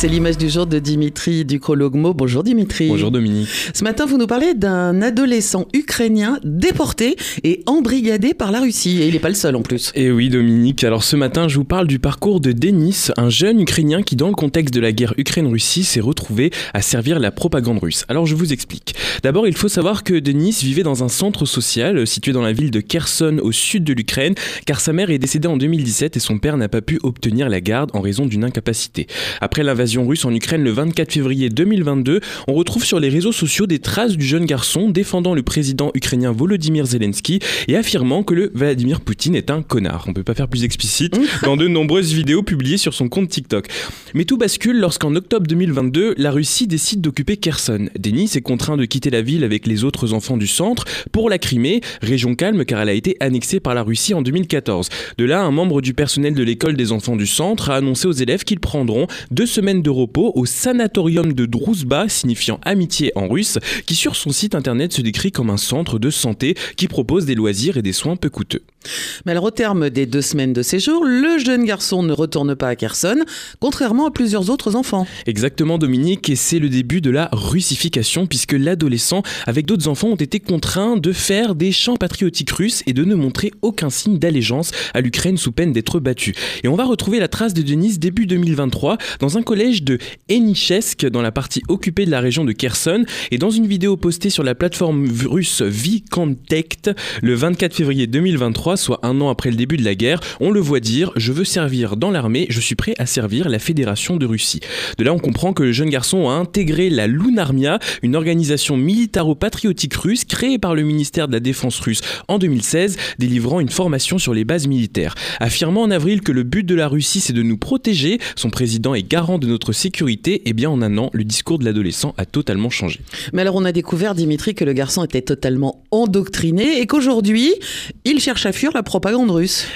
C'est l'image du jour de Dimitri Ducrologmo. Bonjour Dimitri. Bonjour Dominique. Ce matin, vous nous parlez d'un adolescent ukrainien déporté et embrigadé par la Russie. Et il n'est pas le seul en plus. Et eh oui Dominique, alors ce matin, je vous parle du parcours de Denis, un jeune Ukrainien qui, dans le contexte de la guerre Ukraine-Russie, s'est retrouvé à servir la propagande russe. Alors je vous explique. D'abord, il faut savoir que Denis vivait dans un centre social situé dans la ville de Kherson au sud de l'Ukraine, car sa mère est décédée en 2017 et son père n'a pas pu obtenir la garde en raison d'une incapacité. Après l'invasion russe en Ukraine le 24 février 2022, on retrouve sur les réseaux sociaux des traces du jeune garçon défendant le président ukrainien Volodymyr Zelensky et affirmant que le Vladimir Poutine est un connard. On peut pas faire plus explicite dans de nombreuses vidéos publiées sur son compte TikTok. Mais tout bascule lorsqu'en octobre 2022, la Russie décide d'occuper Kherson. Denis est contraint de quitter la ville avec les autres enfants du centre pour la Crimée, région calme car elle a été annexée par la Russie en 2014. De là, un membre du personnel de l'école des enfants du centre a annoncé aux élèves qu'ils prendront deux semaines de repos au sanatorium de Druzhba, signifiant amitié en russe, qui sur son site internet se décrit comme un centre de santé qui propose des loisirs et des soins peu coûteux. Mais alors au terme des deux semaines de séjour, le jeune garçon ne retourne pas à Kherson, contrairement à plusieurs autres enfants. Exactement Dominique, et c'est le début de la russification puisque l'adolescent avec d'autres enfants ont été contraints de faire des chants patriotiques russes et de ne montrer aucun signe d'allégeance à l'Ukraine sous peine d'être battu. Et on va retrouver la trace de Denis début 2023 dans un collège de Enichesk dans la partie occupée de la région de Kherson et dans une vidéo postée sur la plateforme russe Vkontakte le 24 février 2023, soit un an après le début de la guerre, on le voit dire Je veux servir dans l'armée, je suis prêt à servir la Fédération de Russie. De là, on comprend que le jeune garçon a intégré la Lunarmia, une organisation militaro-patriotique russe créée par le ministère de la Défense russe en 2016, délivrant une formation sur les bases militaires. Affirmant en avril que le but de la Russie c'est de nous protéger, son président est garant de notre sécurité, et eh bien en un an, le discours de l'adolescent a totalement changé. Mais alors on a découvert, Dimitri, que le garçon était totalement endoctriné et qu'aujourd'hui, il cherche à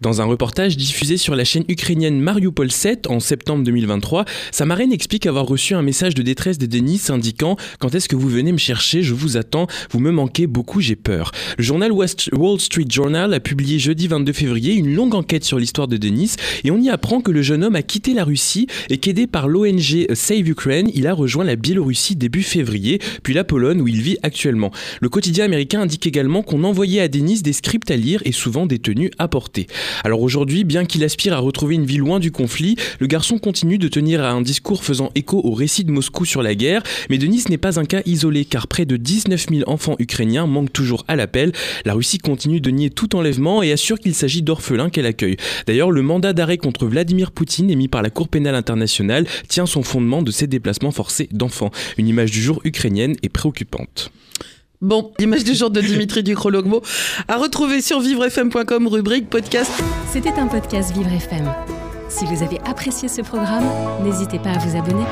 Dans un reportage diffusé sur la chaîne ukrainienne Mariupol 7 en septembre 2023, sa marraine explique avoir reçu un message de détresse de Denis indiquant Quand est-ce que vous venez me chercher? Je vous attends, vous me manquez beaucoup, j'ai peur. Le journal Wall Street Journal a publié jeudi 22 février une longue enquête sur l'histoire de Denis et on y apprend que le jeune homme a quitté la Russie et qu'aidé par l'ONG ONG Save Ukraine, il a rejoint la Biélorussie début février, puis la Pologne où il vit actuellement. Le quotidien américain indique également qu'on envoyait à Denis des scripts à lire et souvent des tenues à porter. Alors aujourd'hui, bien qu'il aspire à retrouver une vie loin du conflit, le garçon continue de tenir à un discours faisant écho au récit de Moscou sur la guerre, mais Denis n'est pas un cas isolé car près de 19 000 enfants ukrainiens manquent toujours à l'appel. La Russie continue de nier tout enlèvement et assure qu'il s'agit d'orphelins qu'elle accueille. D'ailleurs, le mandat d'arrêt contre Vladimir Poutine émis par la Cour pénale internationale tient son fondement de ces déplacements forcés d'enfants. Une image du jour ukrainienne est préoccupante. Bon, l'image du jour de Dimitri Ducrologmo à retrouver sur vivrefm.com, rubrique podcast. C'était un podcast Vivre FM. Si vous avez apprécié ce programme, n'hésitez pas à vous abonner.